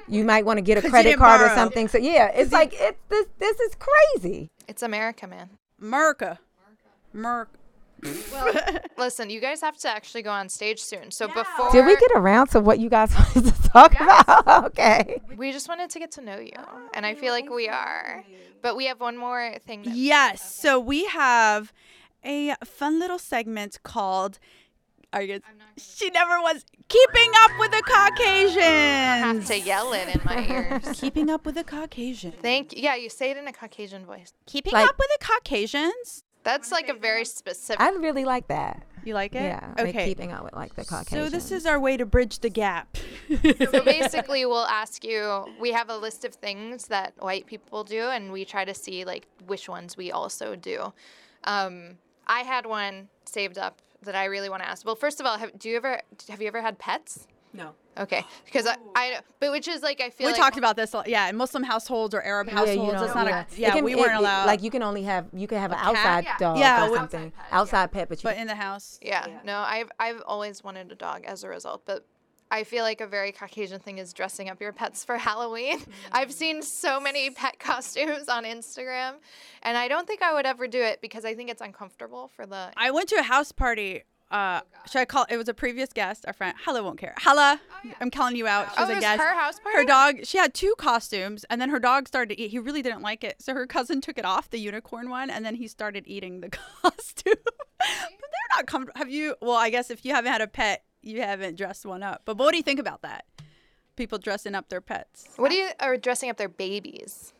You might want to get a credit didn't card or borrow. something. So yeah, it's like it. This this is crazy. It's America, man. America. Merca. Merc. Listen, you guys have to actually go on stage soon. So before Did we get around to what you guys wanted to talk about? okay. we just wanted to get to know you, oh, and I feel like we are. But we have one more thing. That Yes. So we have a fun little segment called. Are you? She never was keeping up with the Caucasians. have to yell it in my ears. Keeping up with the Caucasians. Thank you. Yeah, you say it in a Caucasian voice. Keeping Like- up with the Caucasians. That's like a very specific. I really like that. You like it? Yeah. like Okay. keeping up with like the Caucasians. so this is our way to bridge the gap. so basically, we'll ask you. We have a list of things that white people do, and we try to see like which ones we also do. Um, I had one saved up that I really want to ask. Well, first of all, have, do you ever have you ever had pets? No. Okay, because I, I but which is like I feel we like talked about this. Yeah, in Muslim households or Arab households, you it's don't- not yeah. a. Yeah, can- we it- weren't it- allowed. Like you can only have you can have an cat? outside Yeah. dog Yeah, or with- something. Outside pet, but you but in the house. Yeah, no, I've I've always wanted a dog as a result, but I feel like a very Caucasian thing is dressing up your pets for Halloween. I've mm. seen so many pet costumes on Instagram, and I don't think I would ever do it because I think it's uncomfortable for the. I went to a house party. Uh, should I call? It was a previous guest, our friend Hala won't care. Hala, I'm calling you out. She's Oh, a it was guest. her house party. Her dog. She had two costumes, and then her dog started to eat. He really didn't like it, so her cousin took it off, the unicorn one, and then he started eating the costume. but they're not comfortable. Have you? Well, I guess if you haven't had a pet, you haven't dressed one up. But what do you think about that? People dressing up their pets. What do you are dressing up their babies?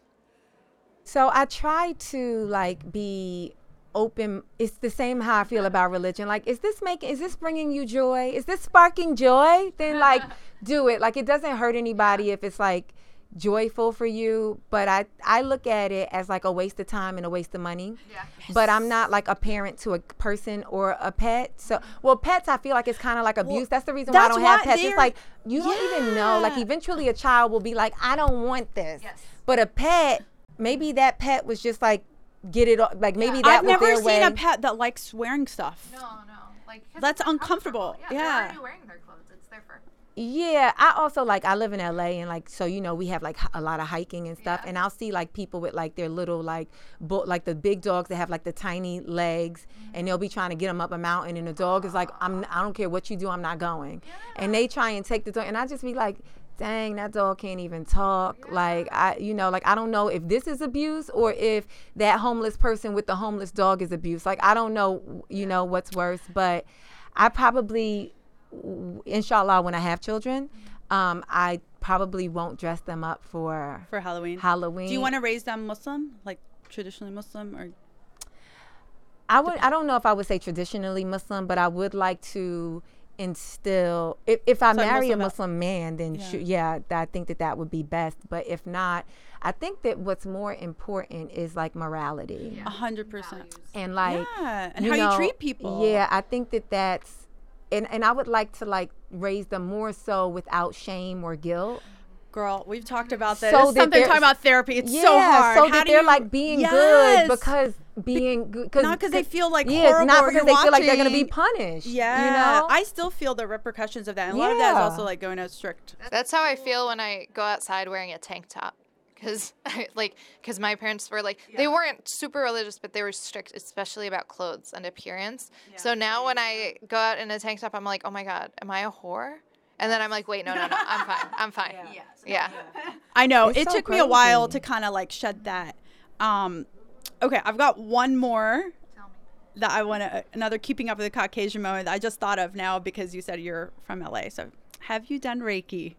So I try to like be open. It's the same how I feel about religion. Like, is this making? Is this bringing you joy? Is this sparking joy? Then like, do it. Like, it doesn't hurt anybody if it's like joyful for you. But I I look at it as like a waste of time and a waste of money. Yeah. But I'm not like a parent to a person or a pet. So, well, pets I feel like it's kind of like abuse. that's the reason why I don't have pets. It's like you don't even know. Like eventually a child will be like, I don't want this. yes. But a pet, maybe that pet was just like, get it. o- Like maybe that I've never seen way. a pet that likes wearing stuff. No, no, like That's uncomfortable. Yeah. wearing their clothes. It's their fur. Yeah, I also like I live in LA and like so you know we have like h- a lot of hiking and stuff and I'll see like people with like their little like bull like the big dogs that have like the tiny legs mm-hmm. and they'll be trying to get them up a mountain and the dog is like I'm I don't care what you do I'm not going and they try and take the dog and I just be like dang that dog can't even talk. Like I you know like I don't know if this is abuse or if that homeless person with the homeless dog is abuse. Like I don't know you know what's worse but I probably inshallah when i have children um, i probably won't dress them up for for Halloween. halloween. Do you want to raise them Muslim, like traditionally Muslim, or? I would i don't know if i would say traditionally muslim but i would like to instill if, if i So marry a Muslim val- muslim man then Yeah. yeah. yeah i think that that would be best but if not i think that what's more important is like morality a hundred percent? and like Yeah, and how you treat people. Yeah, I think that that's and and I would like to like raise them more so without shame or guilt. Girl, we've talked about this. So this is something they're- talking about therapy. It's yeah, so hard. so How that do they're you- like being Yes. good because being good cause, Not 'cause they feel, like, yeah, horrible not because you're they feel like they're gonna be punished. Yeah, you know. I still feel the repercussions of that. And a lot of that is also like going out strict. That's how I feel when I go outside wearing a tank top. Cause like, cause my parents were like, they weren't super religious, but they were strict, especially about clothes and appearance. so now when I go out in a tank top, I'm like, oh my god, am I a whore? And then I'm like, wait, no, no, no, I'm fine, I'm fine. Yeah. yeah. I know It's it so took me a while to kind of like shed that. Um, okay, I've got one more that I want to another keeping up with the Caucasian moment that I just thought of now because you said you're from LA. So, have you done Reiki?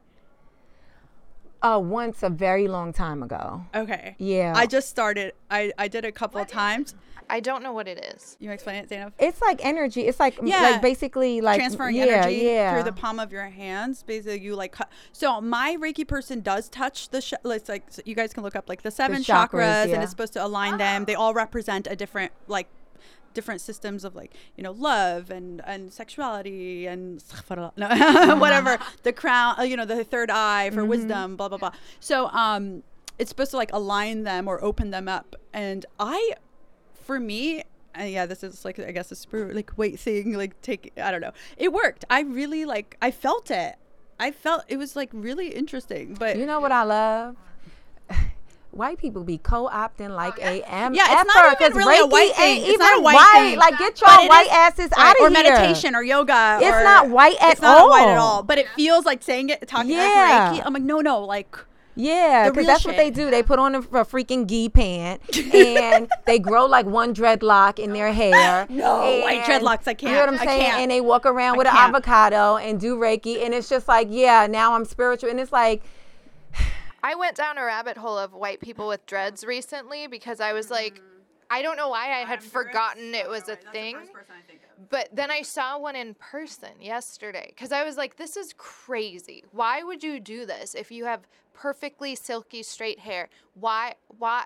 uh, once a very long time ago. Okay. Yeah. I just started. I I did a couple of times. I don't know what it is. You explain it, Zainab? It's like energy. It's like Yeah. like basically like transferring yeah, energy yeah. through the palm of your hands. Basically, you like cut. So my Reiki person does touch the. Sh- it's like so you guys can look up like the seven chakras, chakras, and it's supposed to align them. They all represent a different like different systems of like you know love and and sexuality and no, whatever the crown uh, you know the third eye Mm-hmm. for wisdom blah blah blah so um it's supposed to like align them or open them up and i for me uh, yeah this is like i guess a super like weight thing like take i don't know it worked i really like i felt it i felt it was like really interesting but You know what I love? White people be co-opting like a M. Oh, Yeah, it's not even really a white thing. It's not a white white. thing. Like get But white is- asses Right, out of or here. meditation or yoga. It's or- not white at all. it's not white at all. all. But it feels like saying it, talking Yeah. like Reiki. I'm like, no, no, like Yeah, because real that's what they do. They put on a, a freaking gi pant and they grow like one dreadlock in their hair. No, white dreadlocks, I can't. You know what I'm saying? And they walk around I with an can't. avocado and do Reiki, and it's just like, yeah, now I'm spiritual, and it's like, I went down a rabbit hole of white people with dreads recently because I was like, I don't know why I had forgotten it was a thing. But then I saw one in person yesterday because I was like, this is crazy. Why would you do this if you have perfectly silky straight hair? Why? Why?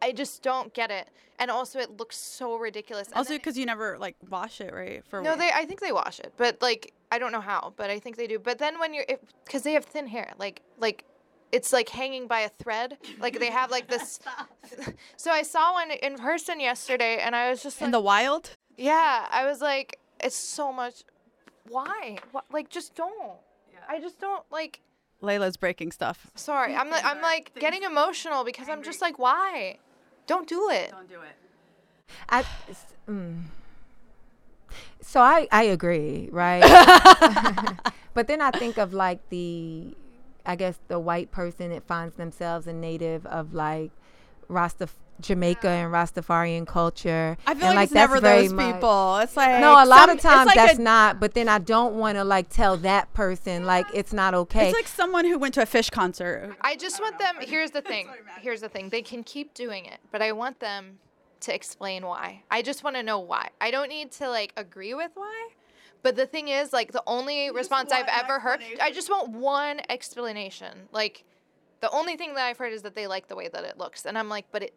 I just don't get it. And also, it looks so ridiculous. And also because you never like wash it, right? For no, they. I think they wash it, but like I don't know how, but I think they do. But then when you're, because they have thin hair, like like it's like hanging by a thread. Like they have like this. so I saw one in person yesterday, and I was just like, in the wild. yeah, I was like, it's so much. Why? What? Like just don't. I just don't like. Leila's breaking stuff. Sorry, I'm like, I'm like getting emotional because I'm just like, why? Don't do it. Don't do it. I, s- mm. So I, I agree, right? but then I think of like the, I guess the white person that finds themselves a native of like Rasta Jamaica and Rastafarian culture. I feel and, like, it's never those much- people. It's like No, a lot some- of times like that's a- not. But then I don't want to like tell that person like it's not okay. It's like someone who went to a Phish concert. I just want them. Here's the thing. Here's the thing. They can keep doing it, but I want them to explain why. I just want to know why. I don't need to like agree with why. But the thing is, like, the only response I've ever heard, I just want one explanation. Like, the only thing that I've heard is that they like the way that it looks, and I'm like, but it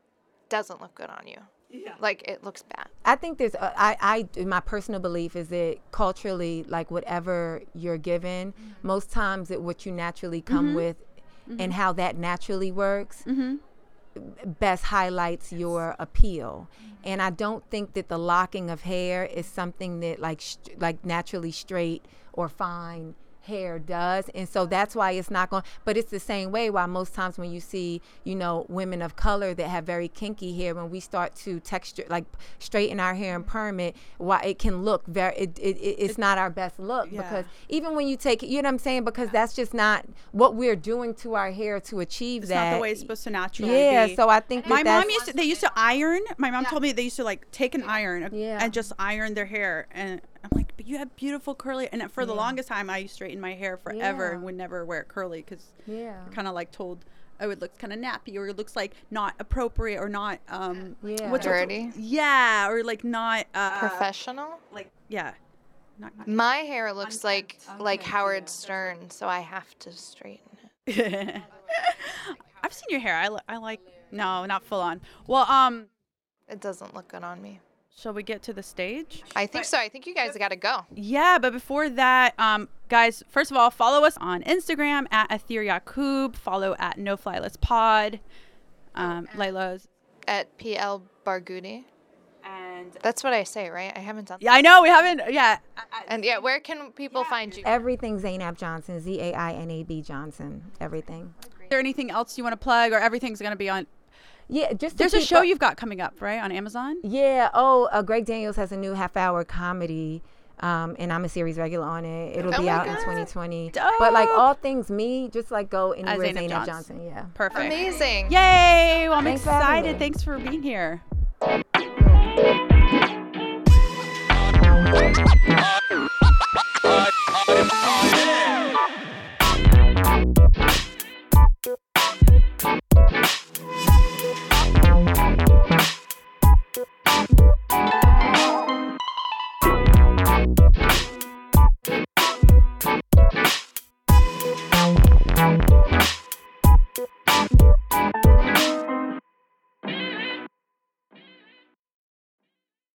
doesn't look good on you. Yeah. Like, it looks bad. I think there's, uh, I, I, my personal belief is that culturally, like whatever you're given, mm-hmm. most times it what you naturally come mm-hmm. with mm-hmm. and how that naturally works best highlights your appeal. And I don't think that the locking of hair is something that like, sh- like naturally straight or fine hair does and so that's why it's not going but it's the same way why most times when you see you know women of color that have very kinky hair when we start to texture like straighten our hair and perm it why it can look very it, it, it it's not our best look Yeah. because even when you take you know what i'm saying because that's just not what we're doing to our hair to achieve It's that not the way it's supposed to naturally yeah be. so i think my mom used to they used to iron my mom told me they used to like take an iron Yeah. and just iron their hair and i'm like you have beautiful curly and for the longest time i straightened my hair forever and would never wear it curly because Yeah. kind of like told oh it looks kind of nappy or it looks like not appropriate or not um Yeah. what's- Dirty. yeah or like not uh Professional? like yeah not, not My hair looks like like Howard Stern, so I have to straighten it. i've seen your hair I, li- I like no not full on well um It doesn't look good on me. Shall we get to the stage I think so. I think you guys got to go. Yeah, but before that, um, guys, first of all, follow us on Instagram at Atheer Yacoub. Follow at No Fly List Pod. Um, Leila's. At PL Barghouty. And That's what I say, right? I haven't done yeah, I know we haven't. Yeah, And yeah, where can people find you? everything zainab johnson z-a-i-n-a-b johnson everything is there anything else you want to plug, or everything's gonna be on? Yeah just There's a show up- you've got coming up, right, on Amazon. Yeah. Oh, uh, Greg Daniels has a new half hour comedy. Um, and I'm a series regular on it. It'll Oh be my out in God. 2020. But like all things me, just like go anywhere Zainab Zainab, Johnson. Johnson. Yeah. Perfect. Amazing. Yay! Well, I'm Thanks excited. me. Thanks for being here.